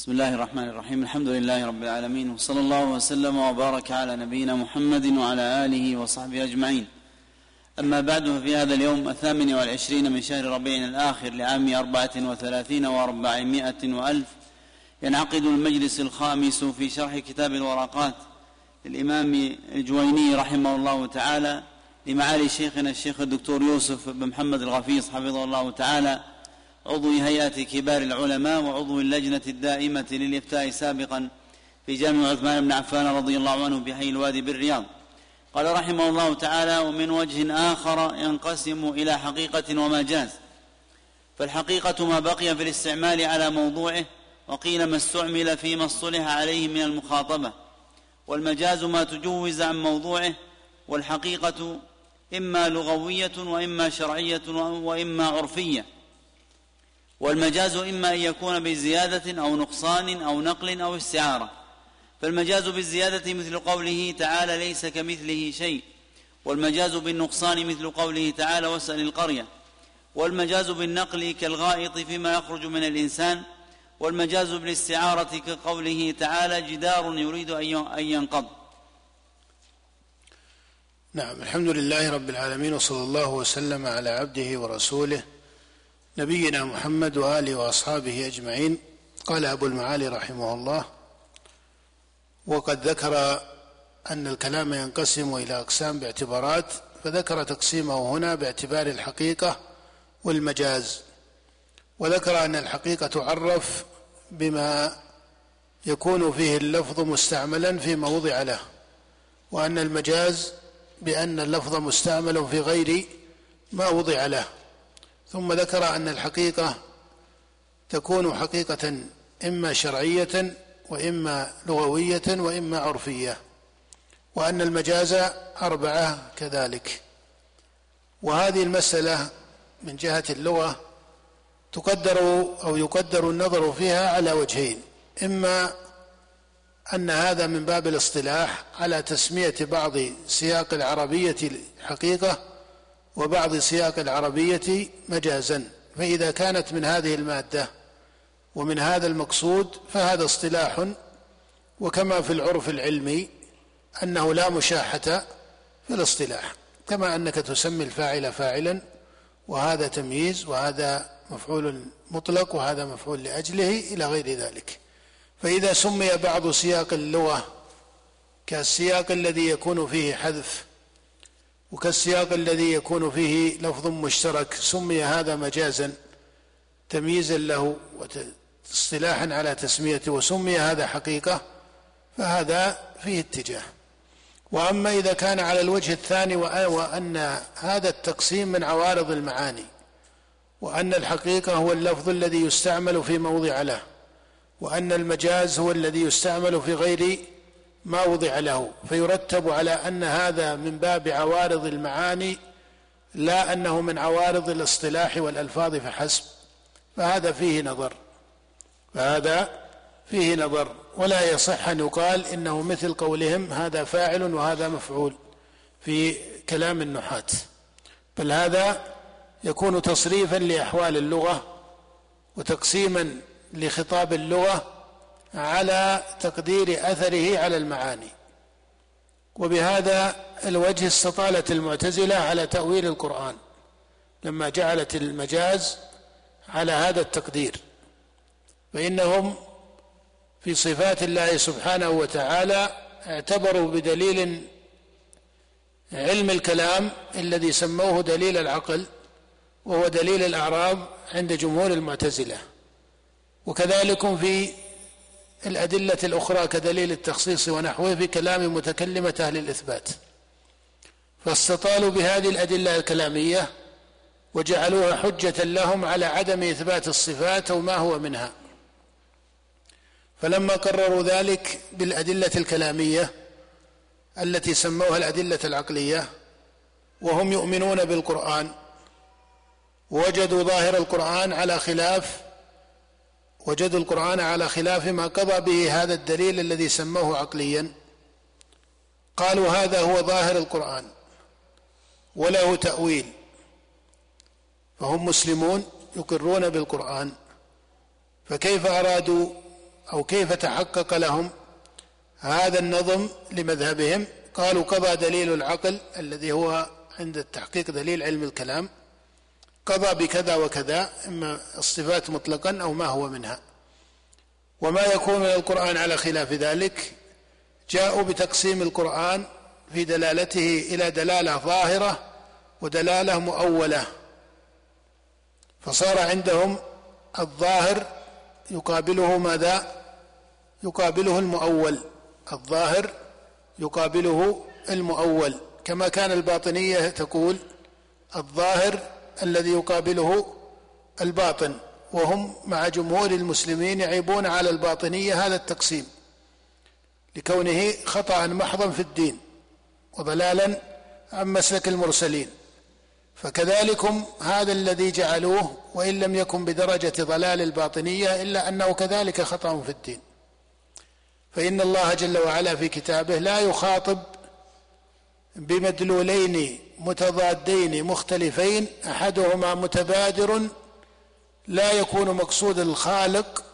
بسم الله الرحمن الرحيم. الحمد لله رب العالمين وصلى الله وسلم وبارك على نبينا محمد وعلى آله وصحبه أجمعين. أما بعد ففي هذا اليوم الثامن والعشرين من شهر ربيع الآخر لعام أربعة وثلاثين وأربعمائة وألف ينعقد المجلس الخامس في شرح كتاب الورقات للإمام الجويني رحمه الله تعالى لمعالي شيخنا الشيخ الدكتور يوسف بن محمد الغفيص حفظه الله تعالى عضو هيئة كبار العلماء وعضو اللجنة الدائمة للإفتاء سابقا في جامع عثمان بن عفان رضي الله عنه بحي الوادي بالرياض. قال رحمه الله تعالى ومن وجه آخر ينقسم إلى حقيقة ومجاز فالحقيقة ما بقي في الاستعمال على موضوعه وقيل ما استعمل فيما اصطلح عليه من المخاطبة. والمجاز ما تجوز عن موضوعه والحقيقة إما لغوية وإما شرعية وإما عرفية. والمجاز إما أن يكون بزيادة أو نقصان أو نقل أو استعارة. فالمجاز بالزيادة مثل قوله تعالى ليس كمثله شيء والمجاز بالنقصان مثل قوله تعالى واسأل القرية. والمجاز بالنقل كالغائط فيما يخرج من الإنسان والمجاز بالاستعارة كقوله تعالى جدار يريد أن ينقض. نعم الحمد لله رب العالمين وصلى الله وسلم على عبده ورسوله نبينا محمد وآله وأصحابه أجمعين. قال أبو المعالي رحمه الله وقد ذكر أن الكلام ينقسم إلى أقسام باعتبارات فذكر تقسيمه هنا باعتبار الحقيقة والمجاز. وذكر أن الحقيقة تعرف بما يكون فيه اللفظ مستعملا فيما وضع له وأن المجاز بأن اللفظ مستعمل في غير ما وضع له. ثم ذكر أن الحقيقة تكون حقيقة إما شرعية وإما لغوية وإما عرفية وأن المجاز أربعة كذلك. وهذه المسألة من جهة اللغة تقدر أو يقدر النظر فيها على وجهين إما أن هذا من باب الاصطلاح على تسمية بعض سياق العربية حقيقه وبعض سياق العربية مجازا فإذا كانت من هذه المادة ومن هذا المقصود فهذا اصطلاح وكما في العرف العلمي أنه لا مشاحة في الاصطلاح كما أنك تسمي الفاعل فاعلا وهذا تمييز وهذا مفعول مطلق وهذا مفعول لأجله إلى غير ذلك. فإذا سمي بعض سياق اللغة كالسياق الذي يكون فيه حذف وكالسياق الذي يكون فيه لفظ مشترك سمي هذا مجازا تمييزا له واصطلاحا على تسميته وسمي هذا حقيقة فهذا فيه اتجاه. وأما إذا كان على الوجه الثاني وأن هذا التقسيم من عوارض المعاني وأن الحقيقة هو اللفظ الذي يستعمل في موضع له وأن المجاز هو الذي يستعمل في غير ما وضع له فيرتب على أن هذا من باب عوارض المعاني لا أنه من عوارض الاصطلاح والألفاظ فحسب. فهذا فيه نظر. فهذا فيه نظر. ولا يصح أن يقال إنه مثل قولهم هذا فاعل وهذا مفعول في كلام النحاة. بل هذا يكون تصريفا لأحوال اللغة وتقسيما لخطاب اللغة على تقدير أثره على المعاني. وبهذا الوجه استطالت المعتزلة على تأويل القرآن لما جعلت المجاز على هذا التقدير. فإنهم في صفات الله سبحانه وتعالى اعتبروا بدليل علم الكلام الذي سموه دليل العقل وهو دليل الاعراض عند جمهور المعتزلة. وكذلك في الأدلة الأخرى كدليل التخصيص ونحوه في كلام متكلمة أهل الإثبات. فاستطالوا بهذه الأدلة الكلامية وجعلوها حجة لهم على عدم إثبات الصفات أو ما هو منها. فلما قرروا ذلك بالأدلة الكلامية التي سموها الأدلة العقلية وهم يؤمنون بالقرآن وجدوا ظاهر القرآن على خلاف وجدوا القرآن على خلاف ما قضى به هذا الدليل الذي سموه عقليا. قالوا هذا هو ظاهر القرآن وله تأويل فهم مسلمون يقرون بالقرآن فكيف أرادوا أو كيف تحقق لهم هذا النظم لمذهبهم؟ قالوا قضى دليل العقل الذي هو عند التحقيق دليل علم الكلام قضى بكذا وكذا إما الصفات مطلقا أو ما هو منها. وما يكون من القرآن على خلاف ذلك جاءوا بتقسيم القرآن في دلالته إلى دلالة ظاهرة ودلالة مؤولة. فصار عندهم الظاهر يقابله ماذا؟ يقابله المؤول. الظاهر يقابله المؤول. كما كان الباطنية تقول الظاهر الذي يقابله الباطن وهم مع جمهور المسلمين يعيبون على الباطنية هذا التقسيم لكونه خطأ محضا في الدين وضلالا عن مسلك المرسلين. فكذلكم هذا الذي جعلوه وإن لم يكن بدرجة ضلال الباطنية إلا أنه كذلك خطأ في الدين. فإن الله جل وعلا في كتابه لا يخاطب بمدلولين متضادين مختلفين أحدهما متبادر لا يكون مقصود الخالق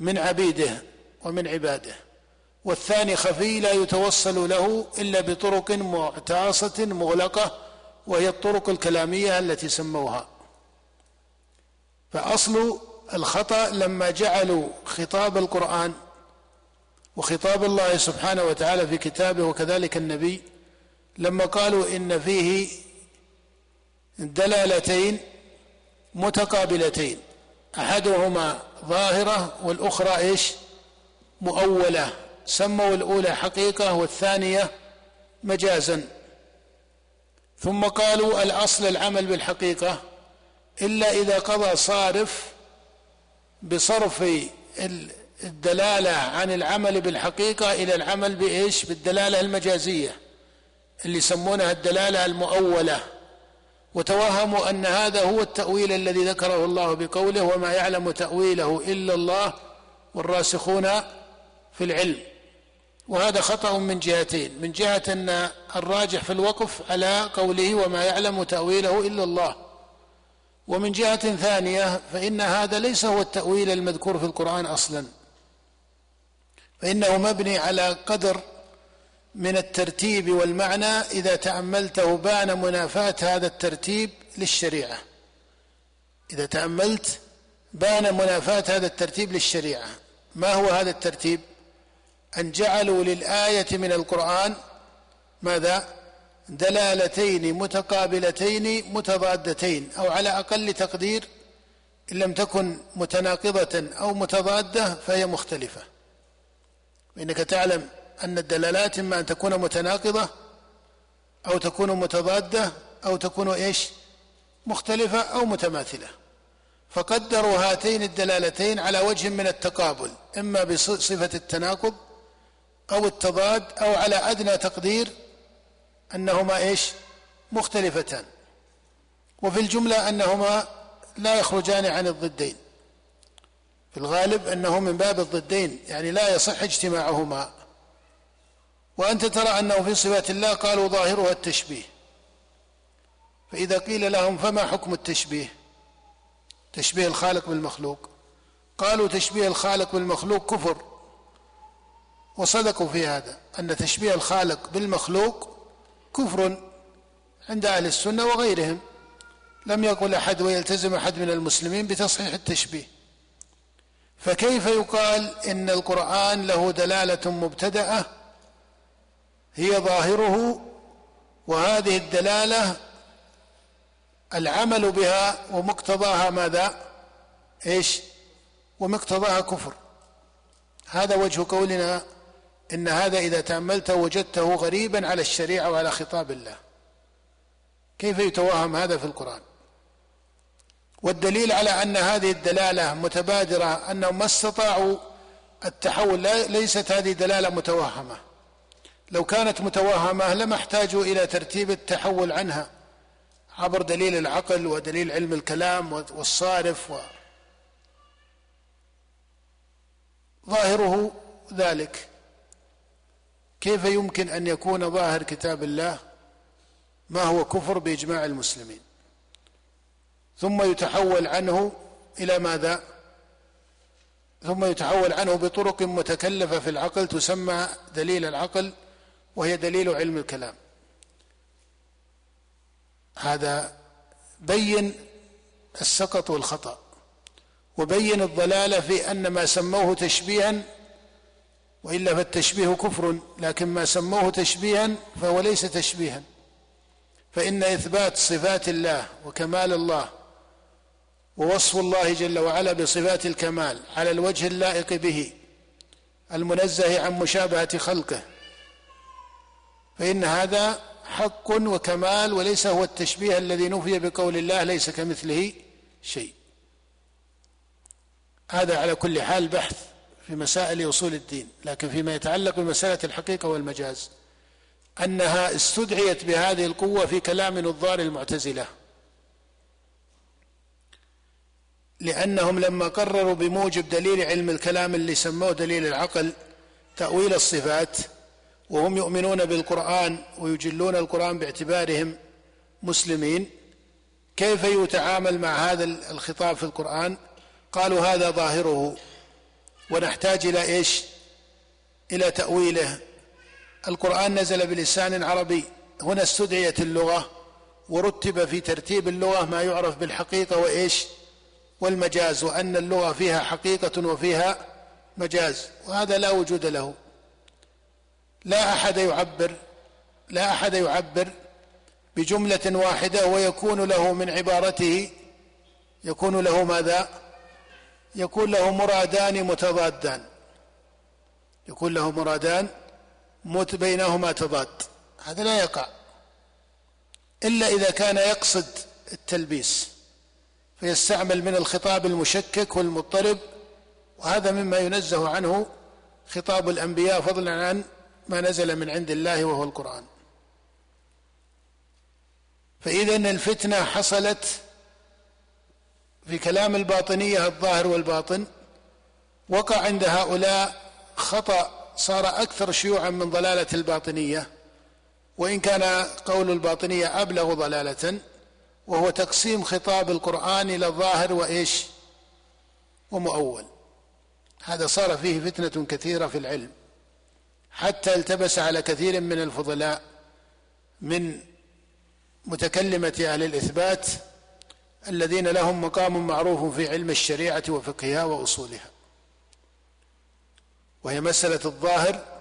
من عبيده ومن عباده والثاني خفي لا يتوصل له إلا بطرق معتاصه مغلقة وهي الطرق الكلامية التي سموها. فأصل الخطأ لما جعلوا خطاب القرآن وخطاب الله سبحانه وتعالى في كتابه وكذلك النبي لما قالوا إن فيه دلالتين متقابلتين أحدهما ظاهرة والأخرى إيش؟ مؤولة سموا الأولى حقيقة والثانية مجازا. ثم قالوا الأصل العمل بالحقيقة إلا إذا قضى صارف بصرف الدلالة عن العمل بالحقيقة إلى العمل بإيش؟ بالدلالة المجازية اللي يسمونها الدلالة المؤولة. وتوهموا أن هذا هو التأويل الذي ذكره الله بقوله وما يعلم تأويله إلا الله والراسخون في العلم وهذا خطأ من جهتين من جهة أن الراجح في الوقف على قوله وما يعلم تأويله إلا الله ومن جهة ثانية فإن هذا ليس هو التأويل المذكور في القرآن أصلا. فإنه مبني على قدر من الترتيب والمعنى إذا تأملته بان منافاة هذا الترتيب للشريعة. إذا تأملت بان منافاة هذا الترتيب للشريعة. ما هو هذا الترتيب؟ أن جعلوا للآية من القرآن ماذا؟ دلالتين متقابلتين متضادتين أو على أقل تقدير إن لم تكن متناقضة أو متضادة فهي مختلفة. وإنك تعلم أن الدلالات إما أن تكون متناقضة أو تكون متضادة أو تكون إيش؟ مختلفة أو متماثلة. فقدروا هاتين الدلالتين على وجه من التقابل إما بصفة التناقض أو التضاد أو على أدنى تقدير أنهما إيش؟ مختلفتان. وفي الجملة أنهما لا يخرجان عن الضدين. في الغالب أنه من باب الضدين يعني لا يصح اجتماعهما. وأنت ترى أنه في صفات الله قالوا ظاهرها التشبيه. فإذا قيل لهم فما حكم التشبيه؟ تشبيه الخالق بالمخلوق. قالوا تشبيه الخالق بالمخلوق كفر. وصدقوا في هذا أن تشبيه الخالق بالمخلوق كفر عند أهل السنة وغيرهم. لم يقل أحد ويلتزم أحد من المسلمين بتصحيح التشبيه. فكيف يقال إن القرآن له دلالة مبتدأة هي ظاهره وهذه الدلالة العمل بها ومقتضاها ماذا؟ إيش؟ ومقتضاها كفر. هذا وجه قولنا إن هذا إذا تأملته وجدته غريبا على الشريعة وعلى خطاب الله. كيف يتوهم هذا في القرآن؟ والدليل على أن هذه الدلالة متبادرة انهم ما استطاعوا التحول ليست هذه دلاله متوهمة. لو كانت متوهمة لما احتاجوا إلى ترتيب التحول عنها عبر دليل العقل ودليل علم الكلام والصارف و ظاهره ذلك. كيف يمكن أن يكون ظاهر كتاب الله؟ ما هو كفر بإجماع المسلمين؟ ثم يتحول عنه إلى ماذا؟ ثم يتحول عنه بطرق متكلفة في العقل تسمى دليل العقل وهي دليل علم الكلام. هذا بين السقط والخطأ وبين الضلالة في أن ما سموه تشبيها وإلا فالتشبيه كفر لكن ما سموه تشبيها فهو ليس تشبيها. فإن إثبات صفات الله وكمال الله ووصف الله جل وعلا بصفات الكمال على الوجه اللائق به المنزه عن مشابهة خلقه. فإن هذا حق وكمال وليس هو التشبيه الذي نفي بقول الله ليس كمثله شيء. هذا على كل حال بحث في مسائل أصول الدين لكن فيما يتعلق بمسألة الحقيقة والمجاز أنها استدعيت بهذه القوة في كلام نظار المعتزلة. لأنهم لما قرروا بموجب دليل علم الكلام اللي سموه دليل العقل تأويل الصفات وهم يؤمنون بالقرآن ويجلون القرآن باعتبارهم مسلمين كيف يتعامل مع هذا الخطاب في القرآن؟ قالوا هذا ظاهره ونحتاج إلى إيش؟ إلى تأويله. القرآن نزل بلسان عربي هنا استدعيت اللغة ورتب في ترتيب اللغة ما يعرف بالحقيقة وإيش؟ والمجاز وأن اللغة فيها حقيقة وفيها مجاز وهذا لا وجود له. لا أحد يعبر لا أحد يعبر بجملة واحدة ويكون له من عبارته يكون له ماذا؟ يكون له مرادان متضادان. يكون له مرادان مت بينهما تضاد. هذا لا يقع. إلا إذا كان يقصد التلبيس. فيستعمل من الخطاب المشكك والمضطرب وهذا مما ينزه عنه خطاب الأنبياء فضلا عن ما نزل من عند الله وهو القرآن. فاذا الفتنة حصلت في كلام الباطنية الظاهر والباطن. وقع عند هؤلاء خطأ صار أكثر شيوعا من ضلالة الباطنية وإن كان قول الباطنية أبلغ ضلالة. وهو تقسيم خطاب القرآن إلى ظاهر وإيش؟ ومؤول. هذا صار فيه فتنة كثيرة في العلم. حتى التبس على كثير من الفضلاء من متكلمة أهل الإثبات الذين لهم مقام معروف في علم الشريعة وفقهها وأصولها. وهي مسألة الظاهر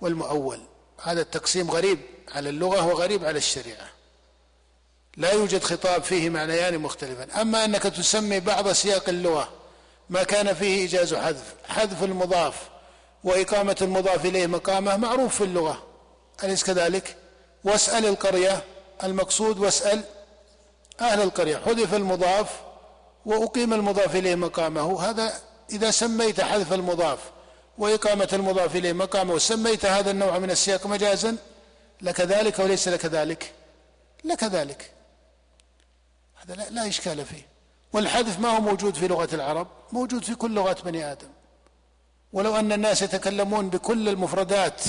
والمؤول. هذا التقسيم غريب على اللغة وغريب على الشريعة. لا يوجد خطاب فيه معنيان مختلفا أما أنك تسمي بعض سياق اللغة ما كان فيه إيجاز حذف. حذف المضاف وإقامة المضاف إليه مقامه معروف في اللغة. أليس كذلك؟ واسأل القرية المقصود واسأل أهل القرية. حذف المضاف وأقيم المضاف إليه مقامه. هذا إذا سميت حذف المضاف وإقامة المضاف إليه مقامه سميت هذا النوع من السياق مجازا لك ذلك وليس لك ذلك لك ذلك هذا لا, لا إشكال فيه. والحذف ما هو موجود في لغة العرب؟ موجود في كل لغات بني آدم. ولو أن الناس يتكلمون بكل المفردات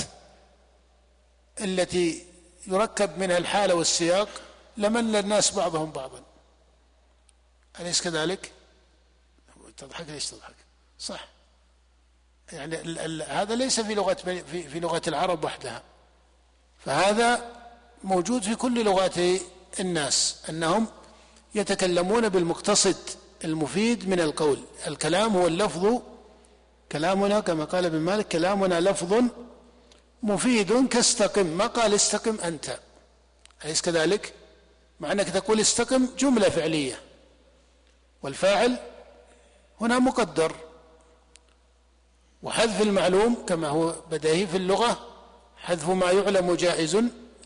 التي يركب منها الحالة والسياق لمن الناس بعضهم بعضا. أليس كذلك؟ تضحك؟ ليش تضحك؟ صح. يعني ال ال هذا ليس في لغة في, في لغة العرب وحدها. فهذا موجود في كل لغات الناس أنهم يتكلمون بالمقتصد المفيد من القول. الكلام هو اللفظ كلامنا كما قال ابن مالك كلامنا لفظ مفيد كاستقم. ما قال استقم أنت؟ أليس كذلك؟ مع أنك تقول استقم جملة فعلية. والفاعل هنا مقدر. وحذف المعلوم كما هو بديهي في اللغة حذف ما يعلم جائز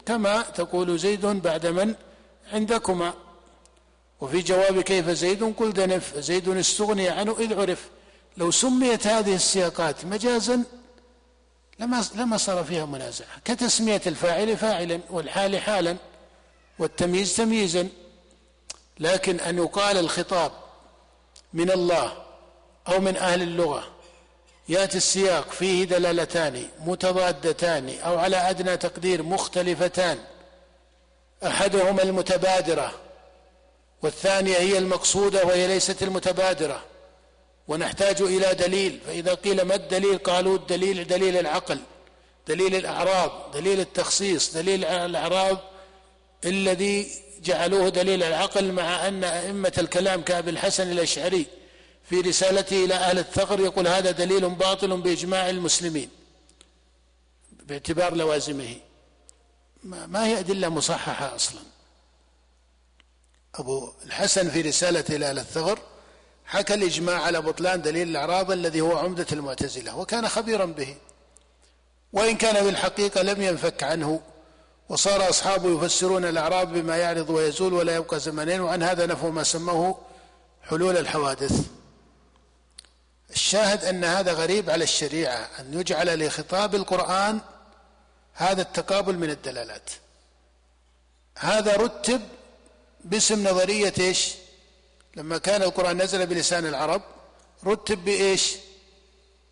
كما تقول زيد بعد من عندكما. وفي جواب كيف زيد قل دنف زيد استغني عنه إذ عرف. لو سميت هذه السياقات مجازا لما لما صار فيها منازعة كتسمية الفاعل فاعلا والحال حالا والتمييز تمييزا. لكن أن يقال الخطاب من الله أو من أهل اللغة يأتي السياق فيه دلالتان متضادتان أو على أدنى تقدير مختلفتان. أحدهما المتبادرة والثانية هي المقصودة وهي ليست المتبادرة ونحتاج إلى دليل فإذا قيل ما الدليل؟ قالوا الدليل دليل العقل دليل الأعراض دليل التخصيص دليل الأعراض الذي جعلوه دليل العقل مع أن أئمة الكلام كأبي الحسن الأشعري في رسالته إلى أهل الثغر يقول هذا دليل باطل بإجماع المسلمين باعتبار لوازمه. ما هي أدلة مصححة أصلا؟ أبو الحسن في رسالته إلى الثغر حكى الإجماع على بطلان دليل الأعراض الذي هو عمدة المعتزلة وكان خبيرا به. وإن كان في الحقيقة لم ينفك عنه وصار أصحابه يفسرون الأعراض بما يعرض ويزول ولا يبقى زمنين وعن هذا نفوا ما سموه حلول الحوادث. الشاهد أن هذا غريب على الشريعة أن يجعل لخطاب القرآن هذا التقابل من الدلالات. هذا رتب باسم نظرية إيش؟ لما كان القرآن نزل بلسان العرب رتب بإيش؟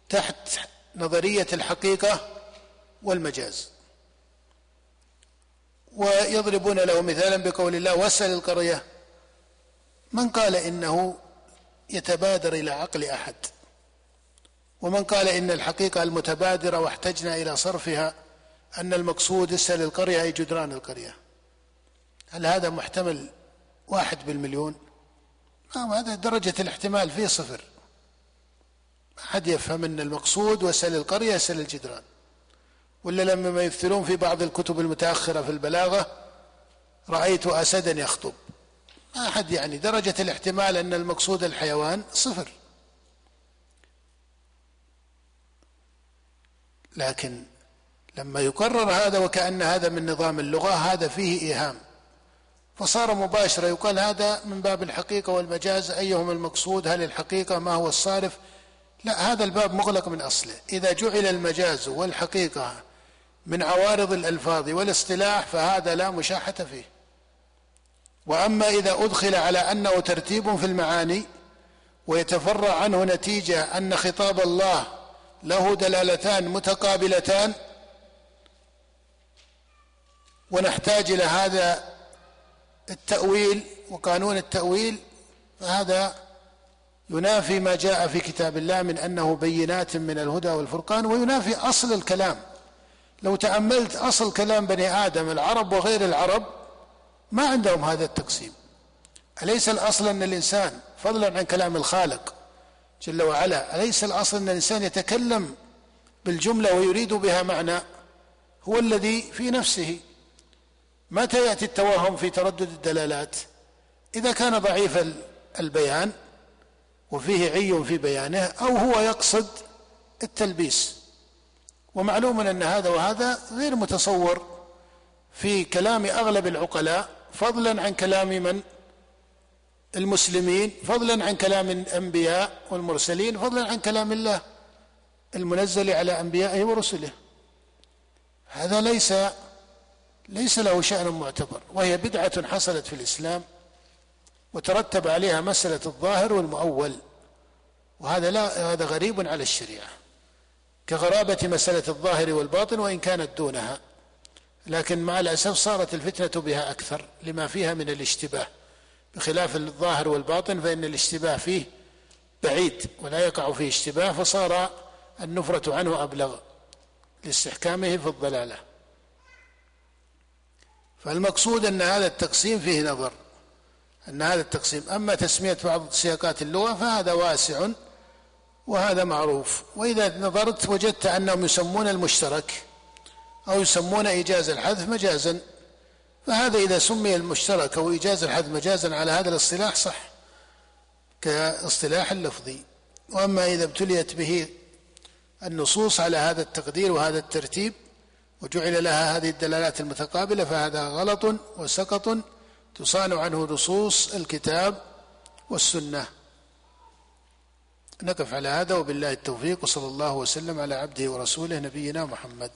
تحت نظرية الحقيقة والمجاز ويضربون له مثالا بقول الله واسأل القرية من قال إنه يتبادر إلى عقل أحد ومن قال إن الحقيقة المتبادرة واحتجنا إلى صرفها أن المقصود اسأل القرية أي جدران القرية هل هذا محتمل واحد بالمليون. هذا درجة الاحتمال فيه صفر. ما حد يفهم أن المقصود واسأل القرية اسأل الجدران. ولا لما يمثلون في بعض الكتب المتأخرة في البلاغة رأيت أسدا يخطب. ما أحد يعني درجة الاحتمال أن المقصود الحيوان صفر. لكن لما يقرر هذا وكأن هذا من نظام اللغة هذا فيه إيهام. فصار مباشرة. يقال هذا من باب الحقيقة والمجاز. أيهما المقصود؟ هل الحقيقة ما هو الصارف؟ لا هذا الباب مغلق من أصله. إذا جعل المجاز والحقيقة من عوارض الألفاظ والاصطلاح فهذا لا مشاحة فيه. وأما إذا أدخل على أنه ترتيب في المعاني ويتفرع عنه نتيجة أن خطاب الله له دلالتان متقابلتان ونحتاج إلى هذا التأويل وقانون التأويل فهذا ينافي ما جاء في كتاب الله من أنه بينات من الهدى والفرقان وينافي أصل الكلام. لو تأملت أصل كلام بني آدم العرب وغير العرب ما عندهم هذا التقسيم. أليس الأصل أن الإنسان فضلا عن كلام الخالق جل وعلا أليس الأصل أن الإنسان يتكلم بالجملة ويريد بها معنى؟ هو الذي في نفسه متى يأتي التوهم في تردد الدلالات؟ إذا كان ضعيف البيان وفيه عي في بيانه أو هو يقصد التلبيس. ومعلوم أن هذا وهذا غير متصور في كلام أغلب العقلاء فضلا عن كلام من؟ المسلمين فضلا عن كلام الأنبياء والمرسلين فضلا عن كلام الله المنزل على أنبيائه ورسله. هذا ليس ليس له شأن معتبر وهي بدعة حصلت في الإسلام وترتب عليها مسألة الظاهر والمؤول وهذا لا هذا غريب على الشريعة. كغرابة مسألة الظاهر والباطن وإن كانت دونها لكن مع الأسف صارت الفتنة بها أكثر لما فيها من الاشتباه. بخلاف الظاهر والباطن فإن الاشتباه فيه بعيد ولا يقع فيه اشتباه فصار النفرة عنه أبلغ لاستحكامه في الضلالة. فالمقصود أن هذا التقسيم فيه نظر أن هذا التقسيم أما تسمية بعض سياقات اللغة فهذا واسع وهذا معروف. وإذا نظرت وجدت أنهم يسمون المشترك أو يسمون إيجاز الحذف مجازا فهذا إذا سمي المشترك أو إيجاز الحذف مجازا على هذا الاصطلاح صح كاصطلاح اللفظي وأما إذا ابتليت به النصوص على هذا التقدير وهذا الترتيب وجعل لها هذه الدلالات المتقابلة فهذا غلط وسقط تصان عنه نصوص الكتاب والسنة. نقف على هذا وبالله التوفيق وصلى الله وسلم على عبده ورسوله نبينا محمد.